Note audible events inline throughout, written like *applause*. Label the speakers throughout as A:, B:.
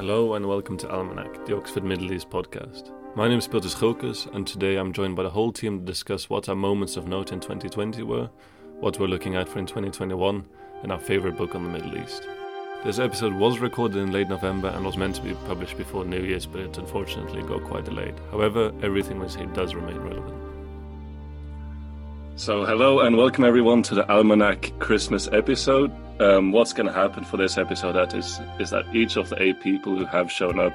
A: Hello and welcome to Almanac, the Oxford Middle East podcast. My name is Piotr Schilkes, and today I'm joined by the whole team to discuss what our moments of note in 2020 were, what we're looking at for in 2021, and our favourite book on the Middle East. This episode was recorded in late November and was meant to be published before New Year's, but it unfortunately got quite delayed. However, everything we say does remain relevant. So, hello and welcome everyone to the Almanac Christmas episode. Um, what's going to happen for this episode that is is that each of the eight people who have shown up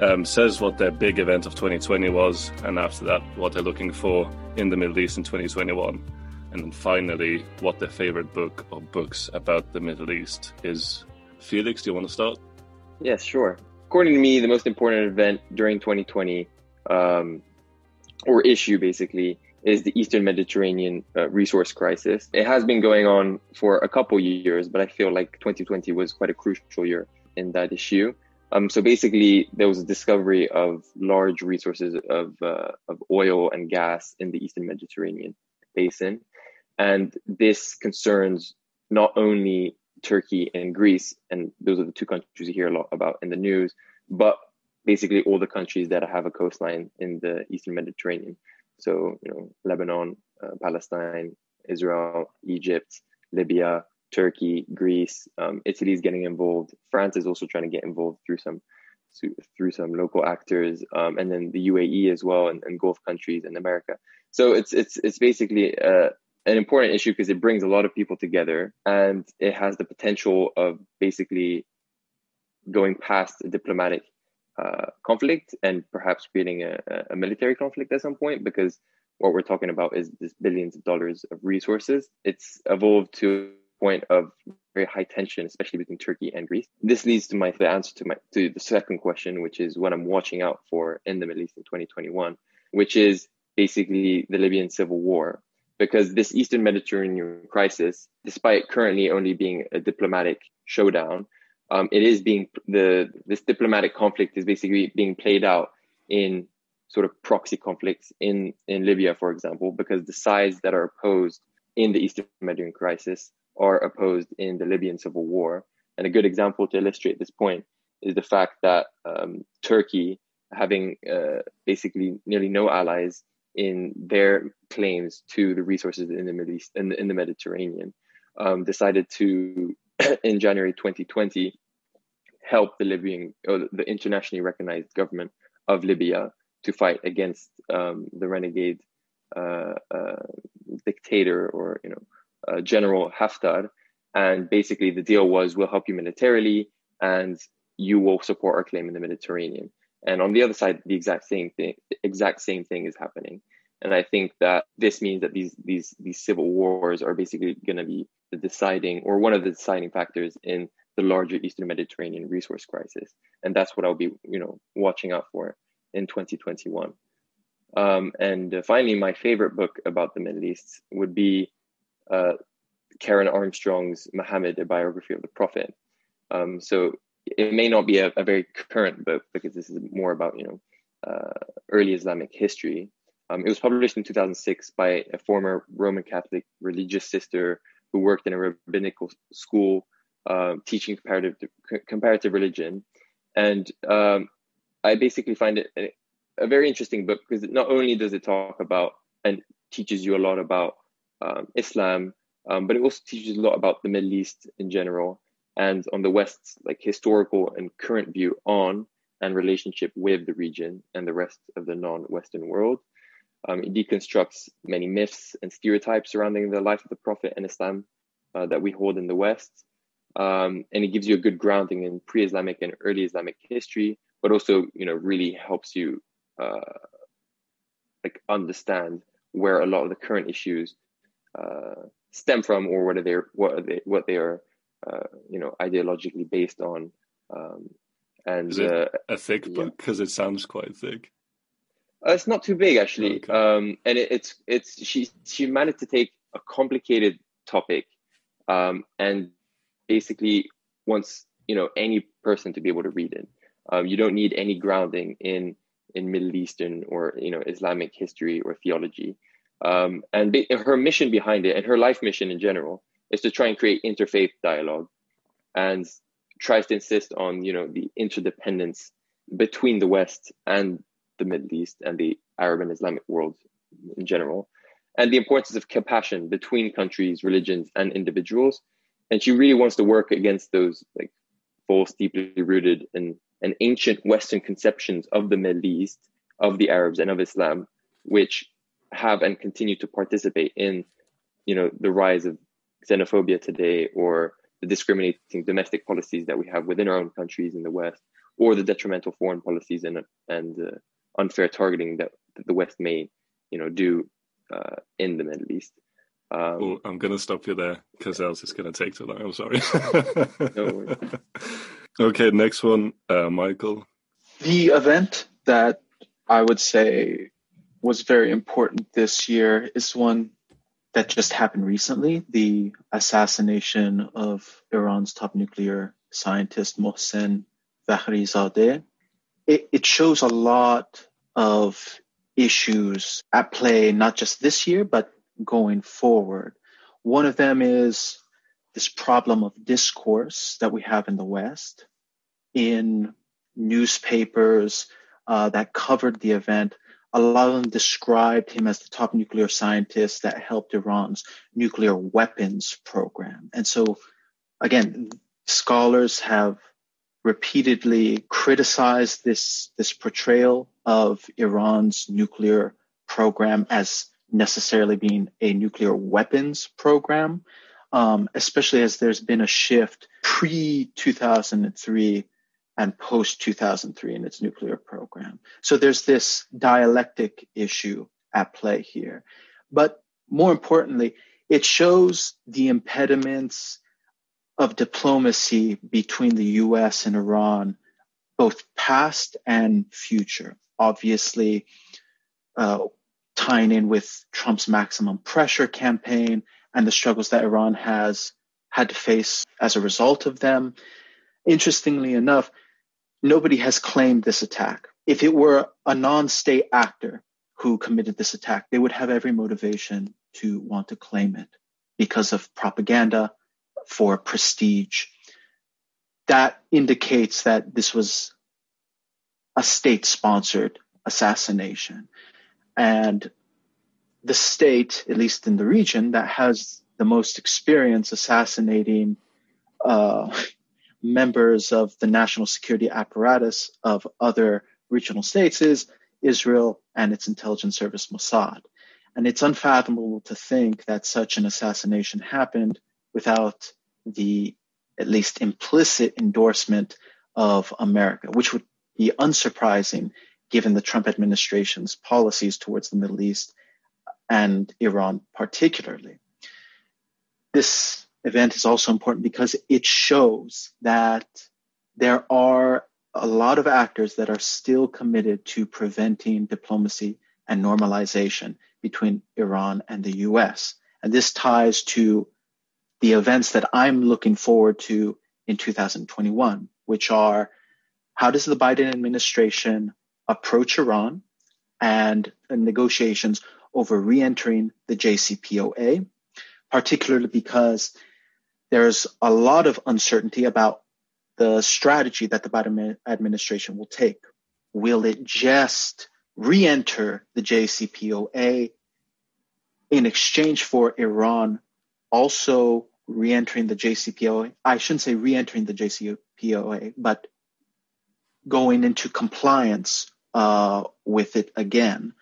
A: um, says what their big event of 2020 was, and after that, what they're looking for in the Middle East in 2021, and then finally, what their favorite book or books about the Middle East is. Felix, do you want to start?
B: Yes, sure. According to me, the most important event during 2020, um, or issue basically, is the Eastern Mediterranean uh, resource crisis. It has been going on for a couple years, but I feel like 2020 was quite a crucial year in that issue. Um, so basically, there was a discovery of large resources of, uh, of oil and gas in the Eastern Mediterranean basin. And this concerns not only Turkey and Greece, and those are the two countries you hear a lot about in the news, but basically all the countries that have a coastline in the Eastern Mediterranean. So, you know, Lebanon, uh, Palestine, Israel, Egypt, Libya, Turkey, Greece, um, Italy is getting involved. France is also trying to get involved through some through some local actors, um, and then the UAE as well, and, and, Gulf countries and America. So it's it's it's basically uh, an important issue because it brings a lot of people together, and it has the potential of basically going past diplomatic uh, conflict and perhaps creating a, a, military conflict at some point because what we're talking about is this billions of dollars of resources. It's evolved to a point of very high tension, especially between Turkey and Greece. This leads to my the answer to my to the second question, which is what I'm watching out for in the Middle East in 2021, which is basically the Libyan civil war. Because this Eastern Mediterranean crisis, despite currently only being a diplomatic showdown, um, it is being the this diplomatic conflict is basically being played out in sort of proxy conflicts in in Libya, for example, because the sides that are opposed in the Eastern Mediterranean crisis are opposed in the Libyan civil war. And a good example to illustrate this point is the fact that um, Turkey, having uh, basically nearly no allies in their claims to the resources in the Middle East in the, in the Mediterranean, um, decided to *clears throat* in January 2020 helped the Libyan or the internationally recognized government of Libya to fight against um, the renegade uh, uh, dictator or you know uh, General Haftar. And basically, the deal was we'll help you militarily, and you will support our claim in the Mediterranean. And on the other side, the exact same thing, exact same thing is happening. And I think that this means that these these these civil wars are basically going to be the deciding or one of the deciding factors in the larger Eastern Mediterranean resource crisis. And that's what I'll be, you know, watching out for in 2021. Um, and uh, finally, my favorite book about the Middle East would be uh, Karen Armstrong's Muhammad, a biography of the Prophet. Um, so it may not be a, a, very current book because this is more about, you know, uh, early Islamic history. Um, it was published in 2006 by a former Roman Catholic religious sister who worked in a rabbinical school uh, teaching comparative comparative religion, and um, I basically find it a, a, very interesting book because not only does it talk about and teaches you a lot about um, Islam, um, but it also teaches a lot about the Middle East in general and on the West's like historical and current view on and relationship with the region and the rest of the non-Western world. Um, it deconstructs many myths and stereotypes surrounding the life of the Prophet and Islam uh, that we hold in the West. Um, and it gives you a good grounding in pre-Islamic and early Islamic history, but also, you know, really helps you uh, like understand where a lot of the current issues uh, stem from, or what are they, what are they, what they are, uh, you know, ideologically based on. Um, and
A: Is it uh, a thick book because it sounds quite thick.
B: Uh, it's not too big actually, okay. um, and it, it's it's she she managed to take a complicated topic um, and basically wants you know any person to be able to read it. Um, you don't need any grounding in in Middle Eastern or you know Islamic history or theology. Um, and be, her mission behind it, and her life mission in general, is to try and create interfaith dialogue. And tries to insist on you know the interdependence between the West and the Middle East and the Arab and Islamic world in general, and the importance of compassion between countries, religions, and individuals. And she really wants to work against those like false, deeply rooted and, ancient Western conceptions of the Middle East, of the Arabs, and of Islam, which have and continue to participate in, you know, the rise of xenophobia today, or the discriminating domestic policies that we have within our own countries in the West, or the detrimental foreign policies and and uh, unfair targeting that, that the West may, you know, do uh, in the Middle East.
A: Um, well, I'm going to stop you there because else it's going to take too long. I'm sorry. no *laughs* okay, next one, uh, Michael.
C: The event that I would say was very important this year is one that just happened recently the assassination of Iran's top nuclear scientist Mohsen Fakhrizadeh. It, it shows a lot of issues at play, not just this year, but going forward. One of them is this problem of discourse that we have in the West. In newspapers uh, that covered the event, a lot of them described him as the top nuclear scientist that helped Iran's nuclear weapons program. And so, again, scholars have repeatedly criticized this, this portrayal of Iran's nuclear program as necessarily being a nuclear weapons program, um, especially as there's been a shift pre 2003 and post 2003 in its nuclear program. So there's this dialectic issue at play here. But more importantly, it shows the impediments of diplomacy between the US and Iran, both past and future. Obviously, uh, tying in with Trump's maximum pressure campaign and the struggles that Iran has had to face as a result of them. Interestingly enough, nobody has claimed this attack. If it were a non state actor who committed this attack, they would have every motivation to want to claim it because of propaganda, for prestige. That indicates that this was a state sponsored assassination. And the state, at least in the region, that has the most experience assassinating uh, members of the national security apparatus of other regional states is Israel and its intelligence service Mossad. And it's unfathomable to think that such an assassination happened without the at least implicit endorsement of America, which would be unsurprising given the Trump administration's policies towards the Middle East and Iran particularly. This event is also important because it shows that there are a lot of actors that are still committed to preventing diplomacy and normalization between Iran and the US. And this ties to the events that I'm looking forward to in 2021, which are how does the Biden administration approach Iran and negotiations over re-entering the JCPOA, particularly because there's a lot of uncertainty about the strategy that the Biden administration will take. Will it just re-enter the JCPOA in exchange for Iran also re-entering the JCPOA? I shouldn't say re-entering the JCPOA, but going into compliance uh, with it again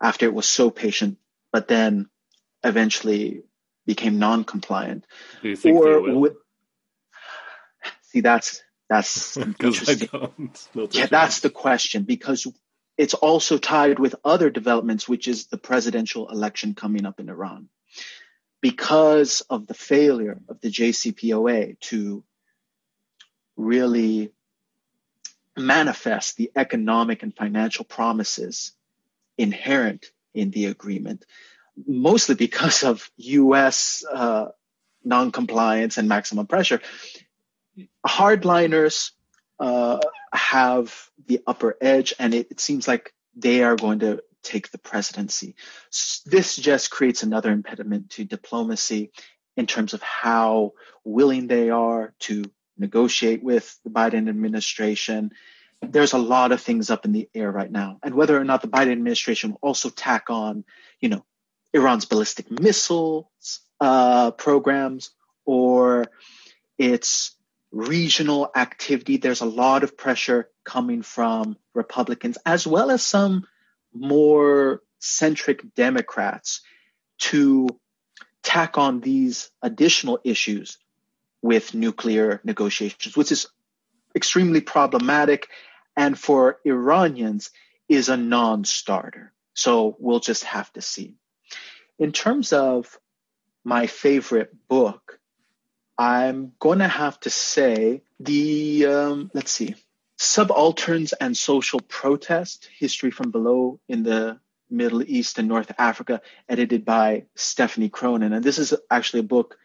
C: after it was so patient, but then eventually became non-compliant.
A: Do you think or would,
C: see that's that's *laughs* interesting. yeah, that's the question because it's also tied with other developments, which is the presidential election coming up in Iran. Because of the failure of the JCPOA to really manifest the economic and financial promises inherent in the agreement, mostly because of U.S. Uh, non-compliance and maximum pressure. Hardliners uh, have the upper edge, and it, it seems like they are going to take the presidency. This just creates another impediment to diplomacy in terms of how willing they are to negotiate with the Biden administration. There's a lot of things up in the air right now. And whether or not the Biden administration will also tack on, you know, Iran's ballistic missiles uh, programs or its regional activity, there's a lot of pressure coming from Republicans as well as some more centric Democrats to tack on these additional issues with nuclear negotiations, which is extremely problematic and for Iranians is a non starter. So we'll just have to see. In terms of my favorite book, I'm going to have to say the, um, let's see, Subalterns and Social Protest History from Below in the Middle East and North Africa, edited by Stephanie Cronin. And this is actually a book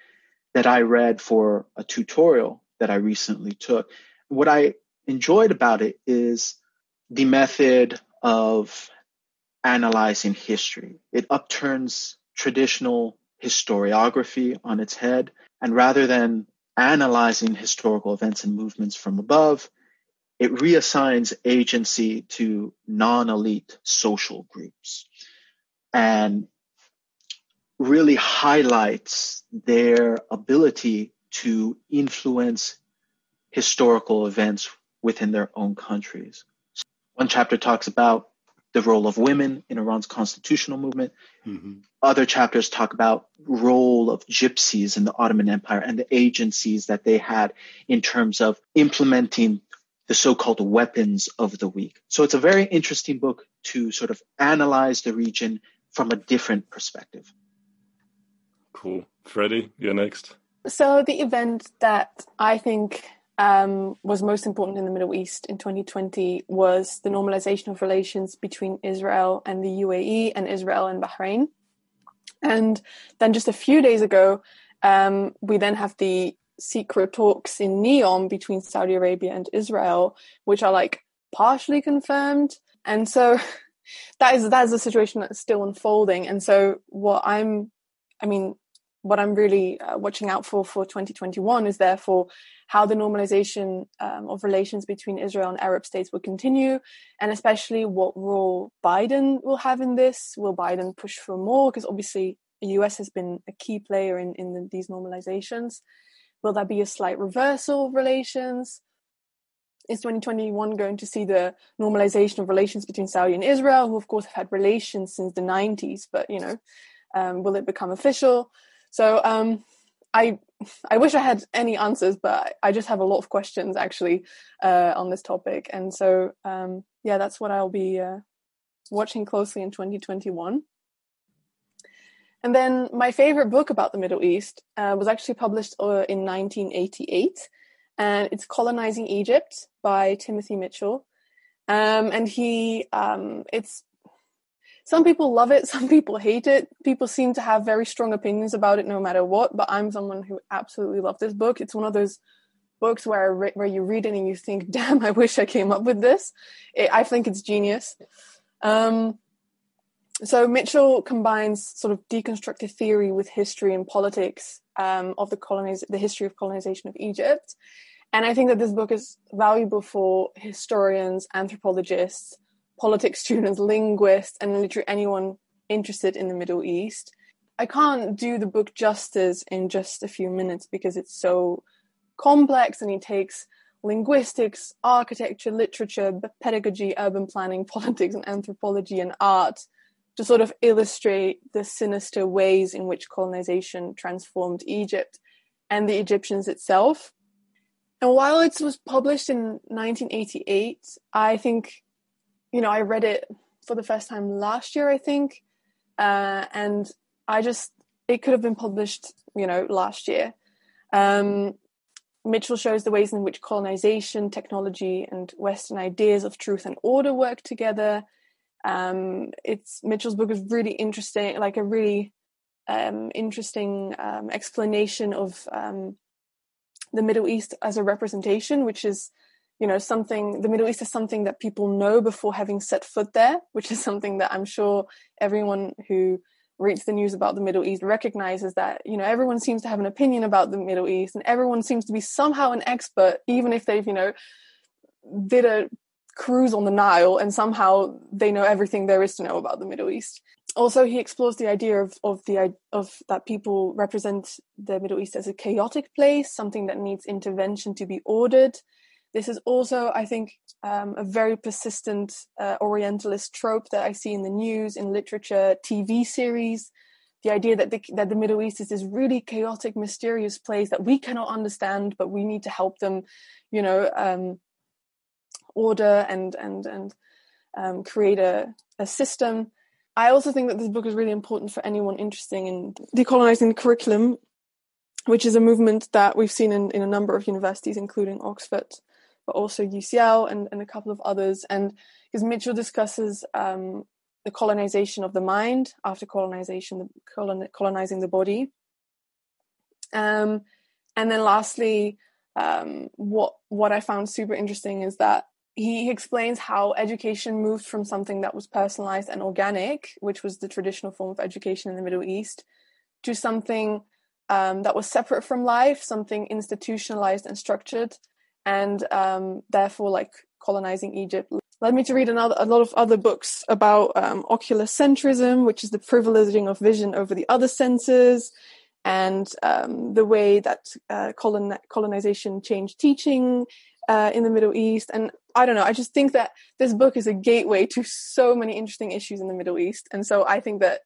C: that I read for a tutorial that I recently took. What I enjoyed about it is the method of analyzing history. It upturns traditional historiography on its head. And rather than analyzing historical events and movements from above, it reassigns agency to non elite social groups and really highlights their ability to influence historical events within their own countries. One chapter talks about the role of women in Iran's constitutional movement. Mm-hmm. Other chapters talk about role of gypsies in the Ottoman Empire and the agencies that they had in terms of implementing the so-called weapons of the weak. So it's a very interesting book to sort of analyze the region from a different perspective.
A: Cool. Freddie, you're next.
D: So the event that I think um, was most important in the Middle East in 2020 was the normalization of relations between Israel and the UAE and Israel and Bahrain. And then just a few days ago, um, we then have the secret talks in Neom between Saudi Arabia and Israel, which are like partially confirmed. And so *laughs* that is that is a situation that's still unfolding. And so what I'm, I mean, what I'm really uh, watching out for for 2021 is therefore how the normalization um, of relations between Israel and Arab states will continue, and especially what role Biden will have in this. Will Biden push for more? Because obviously the US has been a key player in in the, these normalizations. Will there be a slight reversal of relations? Is 2021 going to see the normalization of relations between Saudi and Israel, who of course have had relations since the 90s, but you know, um, will it become official? So um, I I wish I had any answers, but I just have a lot of questions actually uh, on this topic, and so um, yeah, that's what I'll be uh, watching closely in 2021. And then my favorite book about the Middle East uh, was actually published uh, in 1988, and it's Colonizing Egypt by Timothy Mitchell. Um, and he, um, it's some people love it, *laughs* some people hate it. People seem to have very strong opinions about it, no matter what. But I'm someone who absolutely loved this book. It's one of those books where re- where you read it and you think, *laughs* "Damn, I wish I came up with this." It, I think it's genius. Um, so Mitchell combines sort of deconstructive theory with history and politics um, of the colonies, the history of colonization of Egypt, and I think that this book is valuable for historians, anthropologists, politics students, linguists, and literally anyone interested in the Middle East. I can't do the book justice in just a few minutes because it's so complex and it takes linguistics, architecture, literature, pedagogy, urban planning, *laughs* politics, and anthropology and art to sort of illustrate the sinister ways in which colonization transformed Egypt and the Egyptians itself. And while it was published in 1988, I think, you know, I read it for the first time last year, I think, uh, and I just, it could have been published, you know, last year. Um, Mitchell shows the ways in which colonization, technology, and Western ideas of truth and order work together um, it's Mitchell's book is really interesting, like a really um, interesting um, explanation of um, the Middle East as a representation, which is, you know, something the Middle East is something that people know before having set foot there, which is *laughs* something that I'm sure everyone who reads the news about the Middle East recognizes that you know everyone seems to have an opinion about the Middle East and everyone seems to be somehow an expert even if they've you know did a cruise on the Nile and somehow they know everything there is to know about the Middle East. Also, he explores the idea of of the of that people represent the Middle East as a chaotic place, something that needs intervention to be ordered. This is also, I think, um, a very persistent uh, Orientalist trope that I see in the news, in literature, TV series. The idea that the, that the Middle East is this really chaotic, mysterious place that we cannot understand, but we need to help them, you know, um, order and and and um, create a, a system. I also think that this book is really important for anyone interested in decolonizing the curriculum, which is a movement that we've seen in, in a number of universities, including Oxford, but also UCL and, and a couple of others. And because Mitchell discusses um, the colonization of the mind after colonization, colon, colonizing the body. Um, and then lastly, um, what what I found super interesting is that he explains how education moved from something that was personalized and organic, which was the traditional form of education in the Middle East, to something um, that was separate from life, something institutionalized and structured, and um, therefore like colonizing Egypt. Led me to read another, a lot of other books about um, oculocentrism, which is the privileging of vision over the other senses, and um, the way that uh, colon- colonization changed teaching uh, in the Middle East. And I don't know, I just think that this book is a gateway to so many interesting issues in the Middle East. And so I think that,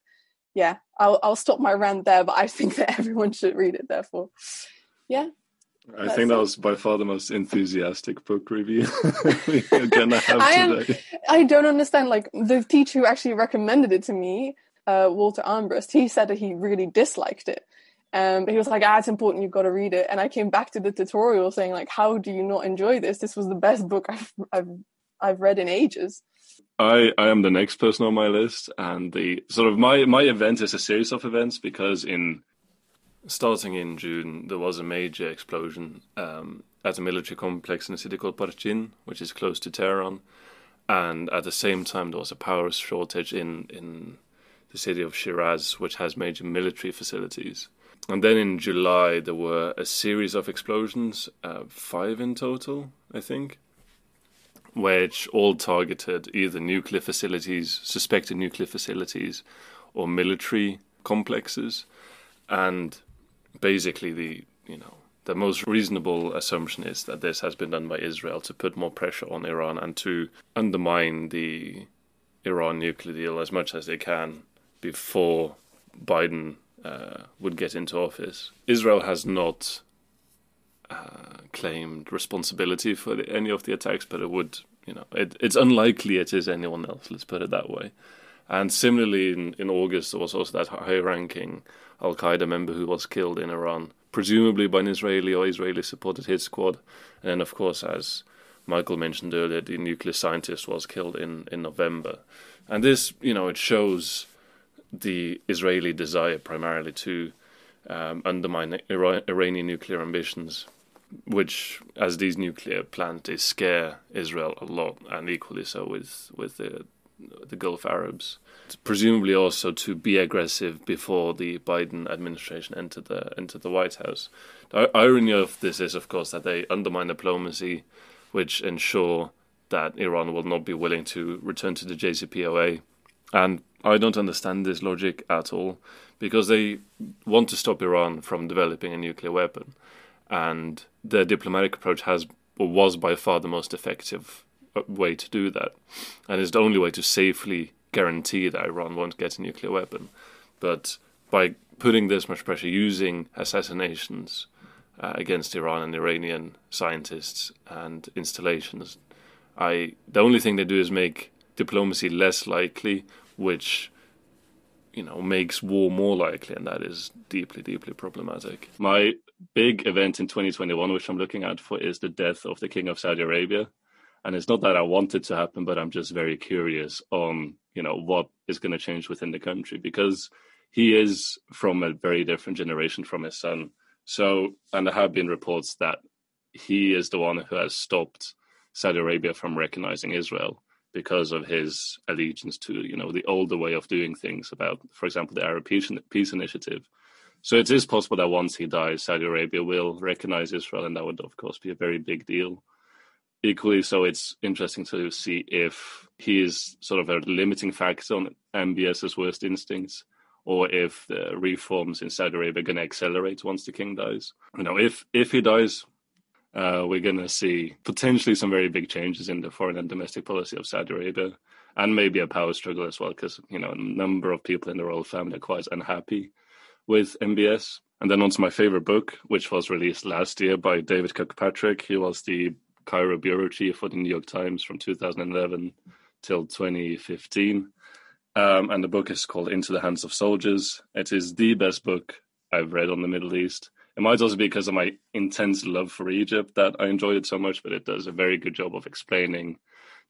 D: yeah, I'll, I'll stop my rant there, but I think that *laughs* everyone should read it, therefore. Yeah.
A: I think that was by far the most enthusiastic book review *laughs* we're *laughs* gonna have
D: I
A: am, today.
D: I don't understand. Like the teacher who actually recommended it to me, uh, Walter Armbrust, he said that he really disliked it. Um, but he was like, ah, it's important, you've got to read it. And I came back to the tutorial saying, like, how do you not enjoy this? This was the best book I've I've I've read in ages.
A: I, I am the next person on my list, and the sort of my my event is a series of events because in starting in June there was a major explosion um, at a military complex in a city called Parchin, which is close to Tehran, and at the same time there was a power shortage in in the city of Shiraz, which has major military facilities. And then in July, there were a series of explosions, uh, five in total, I think, which all targeted either nuclear facilities, suspected nuclear facilities, or military complexes. And basically, the you know the most reasonable assumption is that this has been done by Israel to put more pressure on Iran and to undermine the Iran nuclear deal as much as they can before Biden uh, would get into office. Israel has not uh, claimed responsibility for the, any of the attacks, but it would, you know, it, it's unlikely it is anyone else. Let's put it that way. And similarly, in, in August, there was also that high-ranking Al Qaeda member who was killed in Iran, presumably by an Israeli or Israeli-supported hit squad. And of course, as Michael mentioned earlier, the nuclear scientist was killed in, in November. And this, you know, it shows the Israeli desire primarily to um, undermine Iran- Iranian nuclear ambitions, which, as these nuclear plants, they scare Israel a lot, and equally so with with the the Gulf Arabs. Presumably, also to be aggressive before the Biden administration entered the entered the White House. The irony of this is, of course, that they undermine diplomacy, which ensure that Iran will not be willing to return to the JCPOA, and I don't understand this logic at all because they want to stop Iran from developing a nuclear weapon, and their diplomatic approach has was by far the most effective way to do that, and is the only way to safely guarantee that Iran won't get a nuclear weapon. But by putting this much pressure, using assassinations uh, against Iran and Iranian scientists and installations, I the only thing they do is make diplomacy less likely which you know makes war more likely, and that is deeply, deeply problematic. My big event in 2021, which I'm looking out for, is the death of the King of Saudi Arabia. And it's not that I want it to happen, but I'm just very curious on you know what is going to change within the country because he is from a very different generation from his son. So, and there have been reports that he is the one who has stopped Saudi Arabia from recognizing Israel
E: because of his allegiance to you know the older way of doing things about for example the arab peace, peace initiative so it is possible that once he dies saudi arabia will recognize israel and that would of course be a very big deal equally so it's interesting to see if he is sort of a limiting factor on mbs's worst instincts or if the reforms in saudi arabia are going to accelerate once the king dies you know if if he dies uh, we're going to see potentially some very big changes in the foreign and domestic policy of Saudi Arabia, and maybe a power struggle as well, because you know a number of people in the royal family are quite unhappy with MBS. And then on to my favorite book, which was released last year by David Kirkpatrick. He was the Cairo bureau chief for the New York Times from 2011 till 2015. Um, and the book is called Into the Hands of Soldiers. It is the best book I've read on the Middle East. It might also be because of my intense love for Egypt that I enjoyed it so much, but it does a very good job of explaining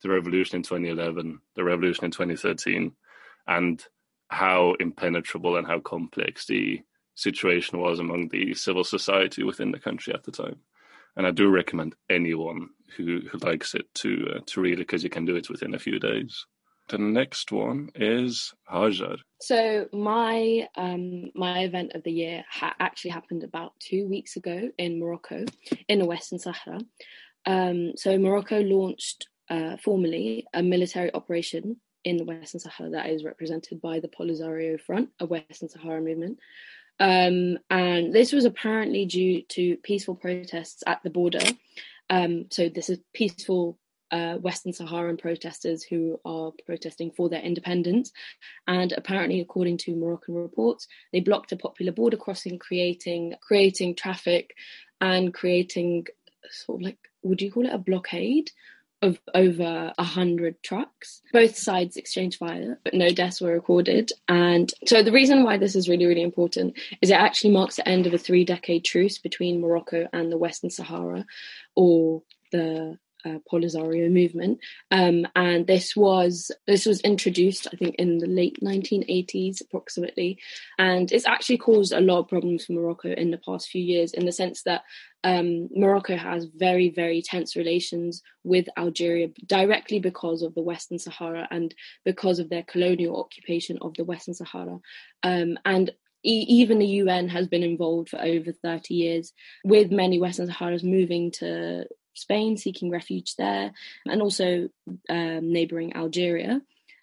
E: the revolution in 2011, the revolution in 2013, and how impenetrable and how complex the situation was among the civil society within the country at the time. And I do recommend anyone who, who likes it to uh, to read it because you can do it within a few days. The next one is Hajar.
F: So my um, my event of the year ha- actually happened about two weeks ago in Morocco, in the Western Sahara. Um, so Morocco launched uh, formally a military operation in the Western Sahara that is represented by the Polisario Front, a Western Sahara movement. Um, and this was apparently due to peaceful protests at the border. Um, so this is peaceful uh, Western Saharan protesters who are protesting for their independence. And apparently, according to Moroccan reports, they blocked a popular border crossing, creating creating traffic and creating sort of like would you call it a blockade of over a hundred trucks. Both sides exchanged fire, but no deaths were recorded. And so the reason why this is really, really important is it actually marks the end of a three decade truce between Morocco and the Western Sahara, or the uh, Polisario movement, um, and this was this was introduced, I think, in the late 1980s, approximately, and it's actually caused a lot of problems for Morocco in the past few years, in the sense that um, Morocco has very, very tense relations with Algeria directly because of the Western Sahara and because of their colonial occupation of the Western Sahara, um, and even the UN has been involved for over 30 years, with many Western Saharas moving to Spain, seeking refuge there, and also um, neighbouring Algeria.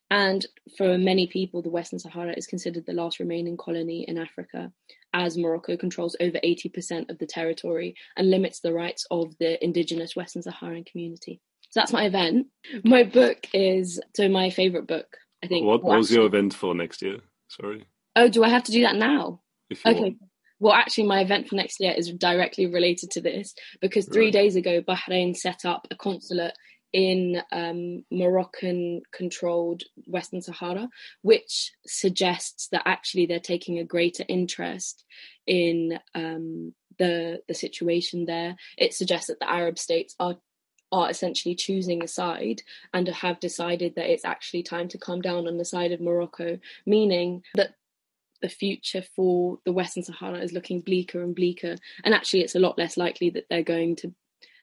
F: And for many people, the Western Sahara is considered the last remaining colony in Africa, as Morocco controls over 80% of the territory and limits the rights of the indigenous Western Saharan community. So that's my event. My book is so my favourite book. I think.
E: What was your event for next year? Sorry.
F: Oh, do I have to do that now?
E: okay.
F: Want well, actually, my event for next year is directly related to this because three right. days ago, Bahrain set up a consulate in um, Moroccan controlled Western Sahara, which suggests that actually they're taking a greater interest in um, the the situation there. It suggests that the Arab states are are essentially choosing a side and have decided that it's actually time to come down on the side of Morocco, meaning that the future for the Western Sahara is looking bleaker and bleaker, and actually, it's a lot less likely that they're going to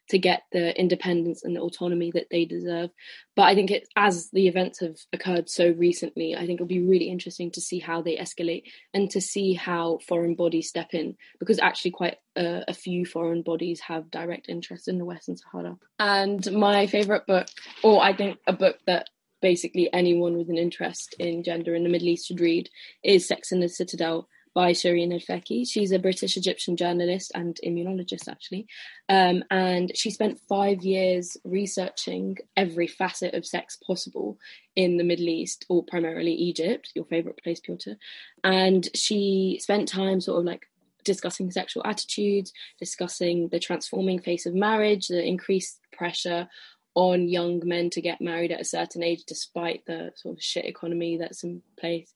F: to get the independence and the autonomy that they deserve. But I think it, as the events have occurred so recently, I think it'll be really interesting to see how they escalate and to see how foreign bodies step in, because actually quite a, a few foreign bodies have direct interest in the Western Sahara. And my favorite book, or I think a book that basically anyone with an interest in gender in the Middle East should read is Sex in the Citadel by Shereen El She's a British Egyptian journalist and immunologist, actually. Um, and she spent five years researching every facet of sex possible in the Middle East, or primarily Egypt, your favorite place, Piotr. And she spent time sort of like discussing sexual attitudes, discussing the transforming face of marriage, the increased pressure on young men to get married at a certain age despite the sort of shit economy that's in place.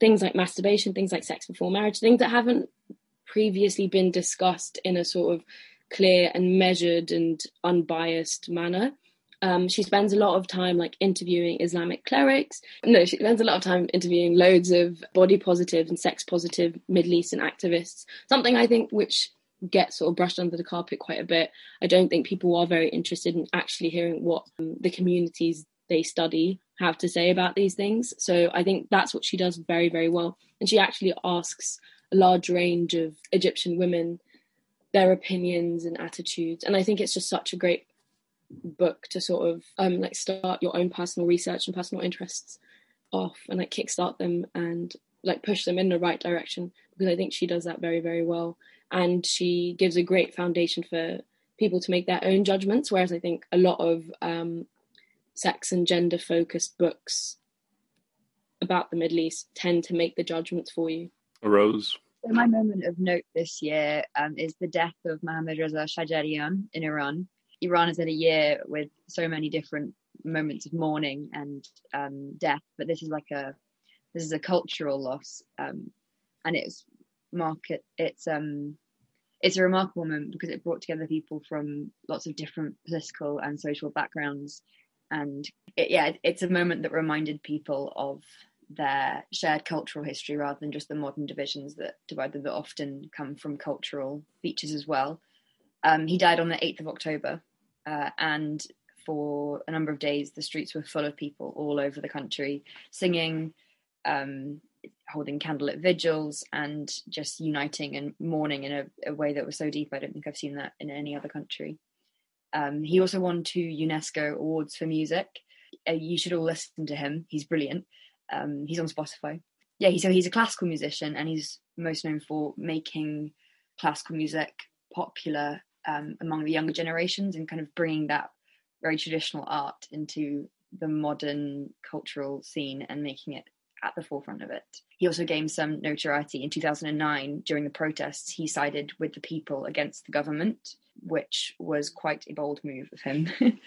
F: Things like masturbation, things like sex before marriage, things that haven't previously been discussed in a sort of clear and measured and unbiased manner. Um, she spends a lot of time like interviewing Islamic clerics. No, she spends a lot of time interviewing loads of body positive and sex positive Middle Eastern activists. Something I think which get sort of brushed under the carpet quite a bit. I don't think people are very interested in actually hearing what um, the communities they study have to say about these things. So I think that's what she does very, very well. And she actually asks a large range of Egyptian women their opinions and attitudes. And I think it's just such a great book to sort of um like start your own personal research and personal interests off and like kickstart them and like push them in the right direction because I think she does that very, very well. And she gives a great foundation for people to make their own judgments. Whereas I think a lot of um, sex and gender focused books about the Middle East tend to make the judgments for you.
A: Rose.
G: So my moment of note this year um, is the death of Mohammad Reza Shajarian in Iran. Iran has had a year with so many different moments of mourning and um, death, but this is like a this is a cultural loss, um, and it's market it's um it's a remarkable moment because it brought together people from lots of different political and social backgrounds. And it, yeah it's a moment that reminded people of their shared cultural history rather than just the modern divisions that divide them that often come from cultural features as well. Um, he died on the 8th of october uh, and for a number of days the streets were full of people all over the country singing um, holding candlelit vigils and just uniting and mourning in a, a, way that was so deep. I don't think I've seen that in any other country. Um, he also won two UNESCO awards for music. Uh, you should all listen to him. He's brilliant. Um, he's on Spotify. Yeah, he, so he's a classical musician and he's most known for making classical music popular um, among the younger generations and kind of bringing that very traditional art into the modern cultural scene and making it at the forefront of it. He also gained some notoriety in 2009 during the protests. He sided with the people against the government, which was quite a bold move of him. *laughs*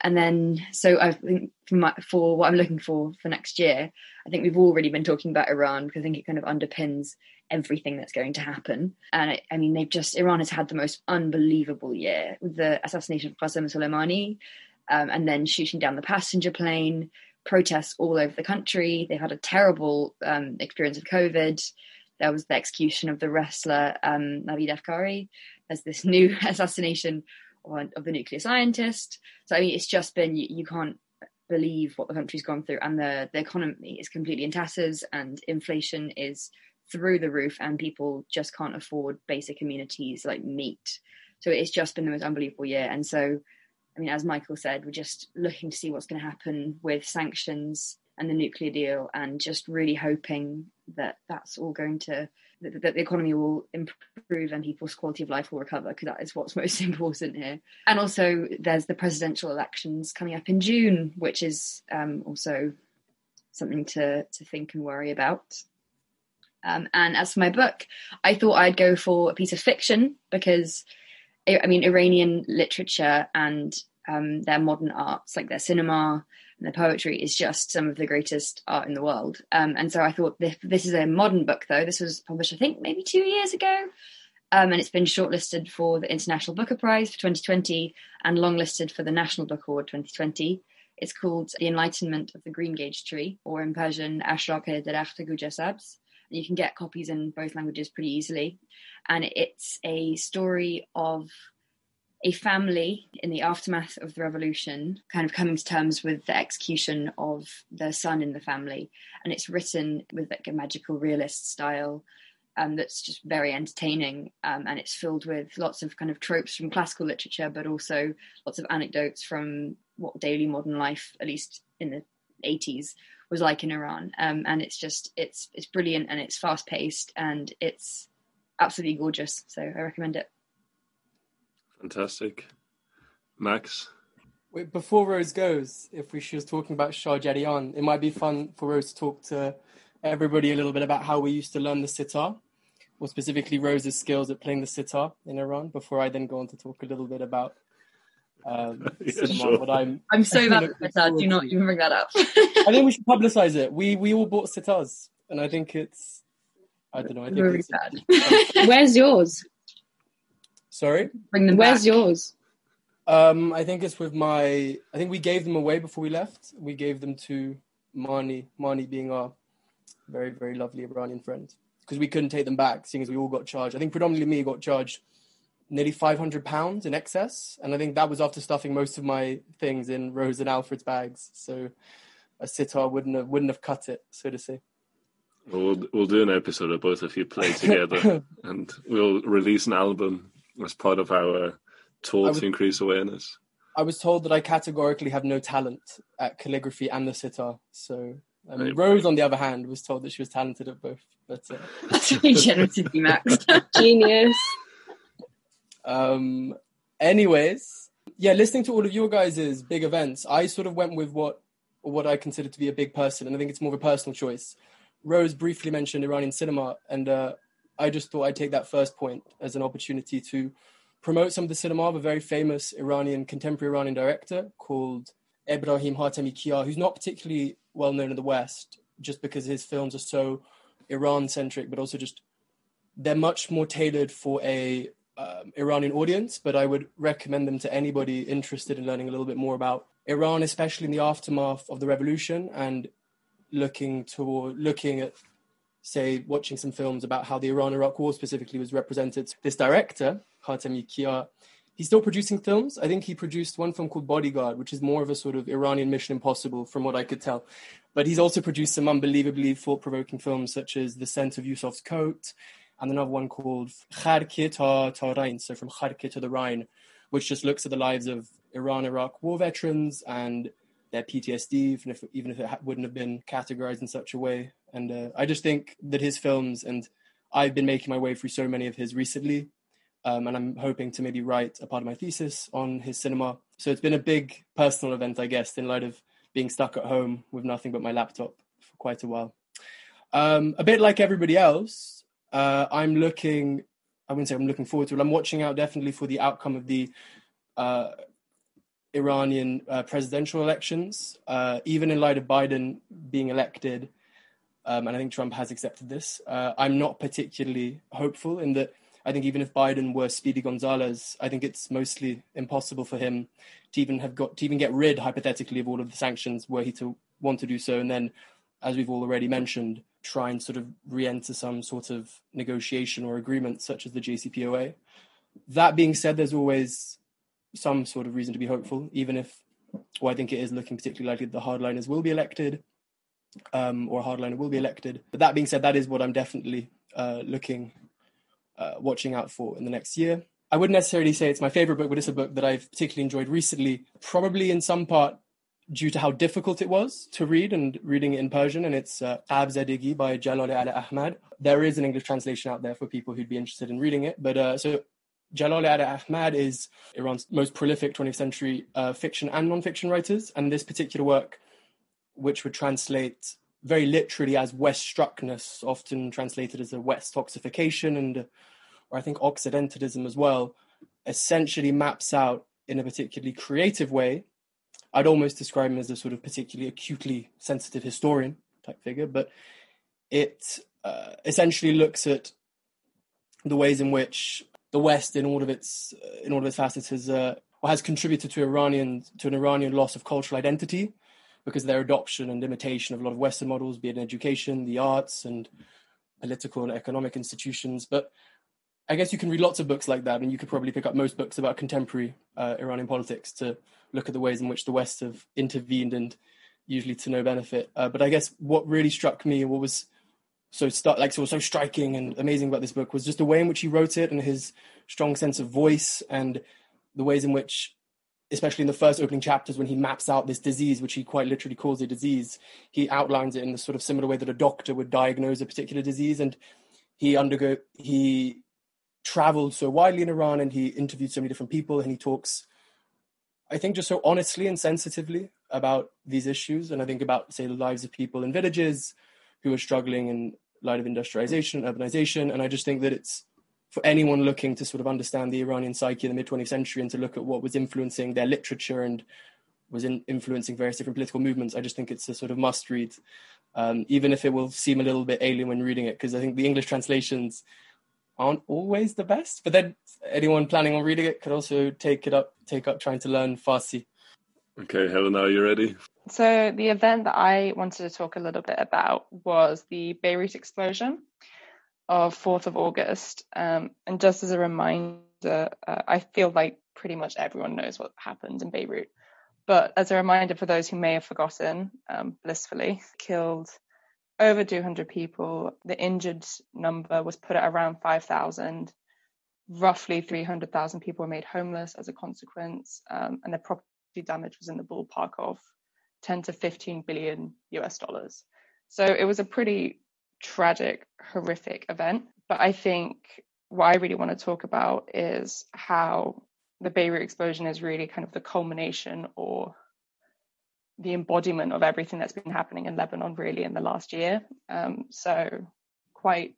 G: and then, so I think for, my, for, what I'm looking for for next year, I think we've already been talking about Iran because I think it kind of underpins everything that's going to happen. And I, I mean, they've just Iran has had the most unbelievable year with the assassination of Qasem Soleimani. Um, and then shooting down the passenger plane, protests all over the country. They've had a terrible um, experience of COVID. There was the execution of the wrestler um, Navid Afkari. There's this *laughs* new assassination of the nuclear scientist. So I mean, it's just been you, you can't believe what the country's gone through, and the the economy is completely in tatters, and inflation is through the roof, and people just can't afford basic amenities like meat. So it's just been the most unbelievable year, and so I mean, as Michael said, we're just looking to see what's going to happen with sanctions and the nuclear deal, and just really hoping that that's all going to that, that the economy will improve and people's quality of life will recover because that is what's *laughs* most important here. And also, there's the presidential elections coming up in June, which is um, also something to to think and worry about. Um, and as for my book, I thought I'd go for a piece of fiction because I mean, Iranian literature and um, their modern arts, like their cinema and their poetry, is just some of the greatest art in the world. Um, and so I thought this, this, is a modern book, though. This was published, I think, maybe two years ago. Um, and it's been shortlisted for the International Booker Prize for 2020 and longlisted for the National Book Award 2020. It's called The Enlightenment of the Green Gage Tree, or in Persian, Ashraq Darakhta Gujasabs. You can get copies in both languages pretty easily. And it's a story of a family in the aftermath of the revolution kind of coming to terms with the execution of their son in the family. And it's written with like a magical realist style. Um, that's just very entertaining um, and it's filled with lots of kind of tropes from classical literature but also lots of anecdotes from what daily modern life at least in the 80s was like in Iran. Um, and it's just it's it's brilliant and it's fast paced and it's absolutely gorgeous. So I recommend it.
A: Fantastic, Max.
H: Wait, before Rose goes, if we she was talking about Shajarian, it might be fun for Rose to talk to everybody a little bit about how we used to learn the sitar, or specifically Rose's skills at playing the sitar in Iran. Before I then go on to talk a little bit about um, *laughs*
A: yeah, sure.
G: I'm, I'm so *laughs* bad at sitar. Do not even bring that up.
H: I think we should *laughs* publicize it. We we all bought sitars, and I think it's. I don't know. I think
G: really
H: it's,
G: bad.
F: Where's yours?
H: Sorry.
G: Bring them.
F: Where's
G: back.
F: yours?
H: Um, I think it's with my. I think we gave them away before we left. We gave them to Mani. Mani being our very very lovely Iranian friend, because we couldn't take them back, seeing as we all got charged. I think predominantly me got charged nearly 500 pounds in excess. And I think that was after stuffing most of my things in Rose and Alfred's bags. So a sitar wouldn't have, wouldn't have cut it, so to say.
A: We'll, we'll do an episode of both of you play *laughs* together and we'll release an album as part of our tour to increase awareness.
H: I was told that I categorically have no talent at calligraphy and the sitar. So um, Rose, on the other hand, was told that she was talented at both. But uh,
G: that's really generous of you, Max. *laughs*
F: Genius.
H: Um. Anyways, yeah, listening to all of your guys' big events, I sort of went with what what I consider to be a big person, and I think it's more of a personal choice. Rose briefly mentioned Iranian cinema, and uh, I just thought I'd take that first point as an opportunity to promote some of the cinema of a very famous Iranian, contemporary Iranian director called Ebrahim Hatamikia, who's not particularly well known in the West just because his films are so Iran centric, but also just they're much more tailored for a um, Iranian audience. But I would recommend them to anybody interested in learning a little bit more about Iran, especially in the aftermath of the revolution and looking toward looking at say watching some films about how the Iran-Iraq War specifically was represented. This director, Hatamikia, he's still producing films. I think he produced one film called Bodyguard, which is more of a sort of Iranian Mission Impossible, from what I could tell. But he's also produced some unbelievably thought-provoking films, such as The Scent of Yusuf's Coat, and another one called Karkheh ta, Rhine, so from Karkheh to the Rhine, which just looks at the lives of Iran-Iraq war veterans and their PTSD, even if even if it wouldn't have been categorized in such a way. And uh, I just think that his films, and I've been making my way through so many of his recently, um, and I'm hoping to maybe write a part of my thesis on his cinema. So it's been a big personal event, I guess, in light of being stuck at home with nothing but my laptop for quite a while. Um, a bit like everybody else, uh, I'm looking. I wouldn't say I'm looking forward to it. I'm watching out definitely for the outcome of the uh, Iranian uh, presidential elections, uh, even in light of Biden being elected, um, and I think Trump has accepted this. Uh, I'm not particularly hopeful in that. I think even if Biden were Speedy Gonzalez, I think it's mostly impossible for him to even have got to even get rid, hypothetically, of all of the sanctions were he to want to do so, and then, as we've already mentioned, try and sort of re-enter some sort of negotiation or agreement, such as the JCPOA. That being said, there's always some sort of reason to be hopeful, even if, well, I think it is looking particularly likely that the hardliners will be elected, um, or a hardliner will be elected. But that being said, that is what I'm definitely uh, looking, uh, watching out for in the next year. I wouldn't necessarily say it's my favorite book, but it's a book that I've particularly enjoyed recently, probably in some part due to how difficult it was to read and reading it in Persian. And it's uh, by Jalal Al-e Ahmad. There is an English translation out there for people who'd be interested in reading it. But uh, so Jalal Al-e Ahmad is Iran's most prolific 20th century uh, fiction and non-fiction writers, and this particular work, which would translate very literally as West struckness, often translated as a Westoxification and, or I think Occidentalism as well, essentially maps out in a particularly creative way. I'd almost describe him as a sort of particularly acutely sensitive historian type figure, but it uh, essentially looks at the ways in which the West, in all of its in all of its facets, has uh, has contributed to Iranian to an Iranian loss of cultural identity because of their adoption and imitation of a lot of Western models, be it in education, the arts, and political and economic institutions. But I guess you can read lots of books like that, and you could probably pick up most books about contemporary uh, Iranian politics to look at the ways in which the West have intervened and usually to no benefit. Uh, but I guess what really struck me, what was so start like so so striking and amazing about this book was just the way in which he wrote it and his strong sense of voice and the ways in which especially in the first opening chapters when he maps out this disease which he quite literally calls a disease he outlines it in the sort of similar way that a doctor would diagnose a particular disease and he undergo he traveled so widely in iran and he interviewed so many different people and he talks i think just so honestly and sensitively about these issues and i think about say the lives of people in villages who are struggling in light of industrialization and urbanization. And I just think that it's for anyone looking to sort of understand the Iranian psyche in the mid 20th century and to look at what was influencing their literature and was in, influencing various different political movements. I just think it's a sort of must read, um, even if it will seem a little bit alien when reading it, because I think the English translations aren't always the best. But then anyone planning on reading it could also take it up, take up trying to learn Farsi.
A: Okay, Helena, are you ready?
I: So, the event that I wanted to talk a little bit about was the Beirut explosion of 4th of August. Um, and just as a reminder, uh, I feel like pretty much everyone knows what happened in Beirut. But as a reminder for those who may have forgotten, um, blissfully, killed over 200 people. The injured number was put at around 5,000. Roughly 300,000 people were made homeless as a consequence, um, and the property damage was in the ballpark of 10 to 15 billion US dollars. So it was a pretty tragic, horrific event. But I think what I really want to talk about is how the Beirut explosion is really kind of the culmination or the embodiment of everything that's been happening in Lebanon really in the last year. Um, so, quite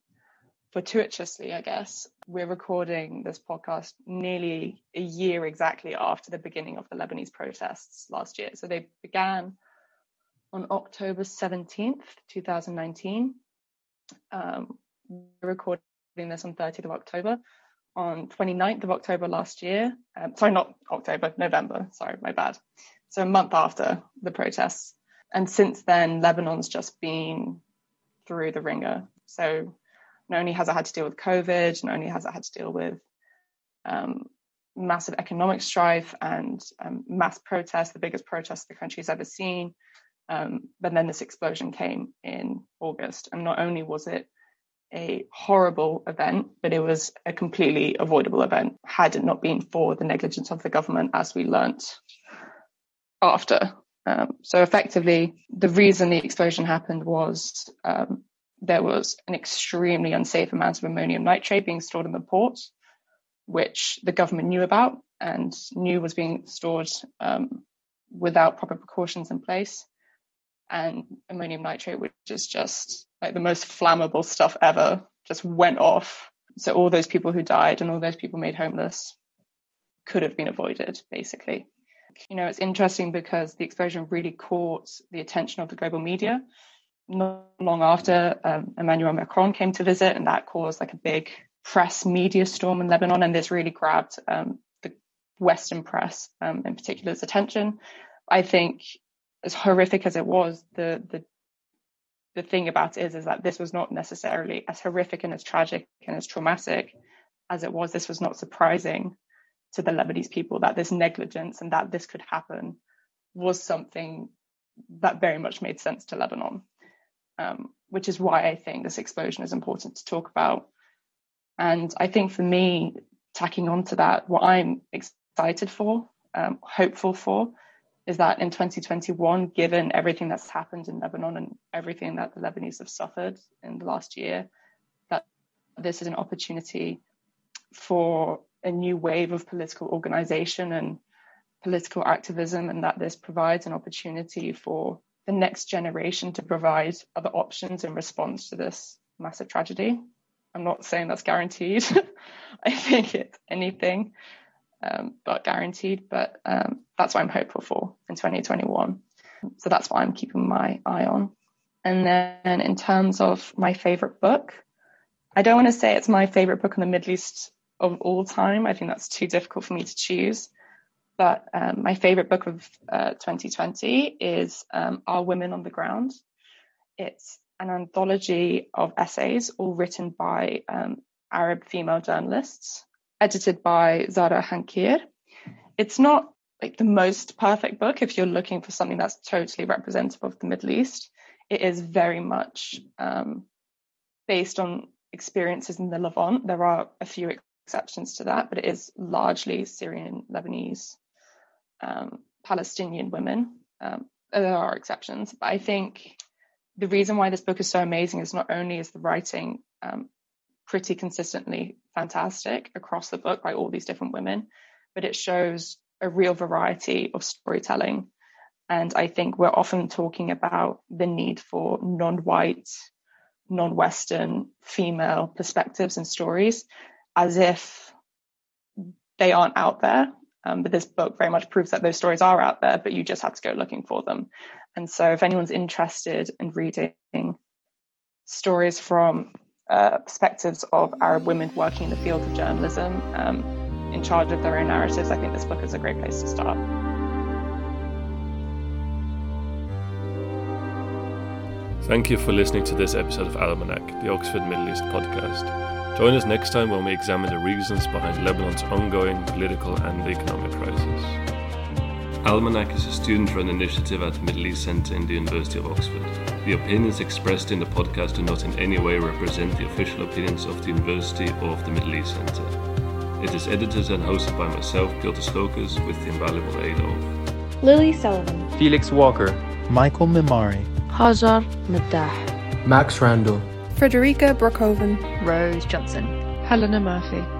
I: fortuitously, I guess, we're recording this podcast nearly a year exactly after the beginning of the Lebanese protests last year. So, they began on October 17th, 2019. Um, we're recording this on 30th of October. On 29th of October last year, um, sorry, not October, November, sorry, my bad. So a month after the protests. And since then, Lebanon's just been through the wringer. So not only has it had to deal with COVID, not only has it had to deal with um, massive economic strife and um, mass protests, the biggest protests the country's ever seen. Um, but then this explosion came in August. And not only was it a horrible event, but it was a completely avoidable event had it not been for the negligence of the government, as we learnt after. Um, so effectively, the reason the explosion happened was um, there was an extremely unsafe amount of ammonium nitrate being stored in the port, which the government knew about and knew was being stored um, without proper precautions in place. And ammonium nitrate, which is just like the most flammable stuff ever, just went off. So all those people who died and all those people made homeless could have been avoided, basically. You know, it's interesting because the explosion really caught the attention of the global media. Not long after, um, Emmanuel Macron came to visit, and that caused like a big press media storm in Lebanon, and this really grabbed um, the Western press um, in particular's attention. I think, as horrific as it was, the the the thing about it is, is that this was not necessarily as horrific and as tragic and as traumatic as it was. This was not surprising to the Lebanese people that this negligence and that this could happen was something that very much made sense to Lebanon, um, which is why I think this explosion is important to talk about. And I think for me, tacking on to that, what I'm excited for, um, hopeful for, is that in 2021, given everything that's happened in Lebanon and everything that the Lebanese have suffered in the last year, that this is an opportunity for a new wave of political organization and political activism, and that this provides an opportunity for the next generation to provide other options in response to this massive tragedy. I'm not saying that's guaranteed. *laughs* I think it's anything um, but guaranteed, but um, that's what I'm hopeful for in 2021. So that's what I'm keeping my eye on. And then in terms of my favorite book, I don't want to say it's my favorite book in the Middle East of all time. I think that's too difficult for me to choose. But um, my favorite book of uh, 2020 is um, Our Women on the Ground. It's an anthology of essays, all written by um, Arab female journalists, edited by Zahra Hankir. It's not like the most perfect book if you're looking for something that's totally representative of the Middle East. It is very much um, based on experiences in the Levant. There are a few exceptions to that, but it is largely Syrian, Lebanese, um, Palestinian women. Um, there are exceptions, but I think the reason why this book is so amazing is not only is the writing um, pretty consistently fantastic across the book by all these different women, but it shows a real variety of storytelling. And I think we're often talking about the need for non-white, non-Western female perspectives and stories as if they aren't out there. Um, but this book very much proves that those stories are out there, but you just have to go looking for them. And so, if anyone's interested in reading stories from uh, perspectives of Arab women working in the field of journalism, um, in charge of their own narratives, I think this book is a great place to start.
A: Thank you for listening to this episode of Almanac, the Oxford Middle East podcast. Join us next time when we examine the reasons behind Lebanon's ongoing political and economic crisis. Almanac is a student run initiative at the Middle East Centre in the University of Oxford. The opinions expressed in the podcast do not in any way represent the official opinions of the University or of the Middle East Centre. It is edited and hosted by myself, Piotr Schokas, with the invaluable aid of
J: Lily Sullivan,
K: Felix Walker,
L: Michael Mimari,
M: Hajar Maddah,
N: Max Randall,
D: Frederica Brockhoven,
O: Rose Johnson,
P: Helena Murphy.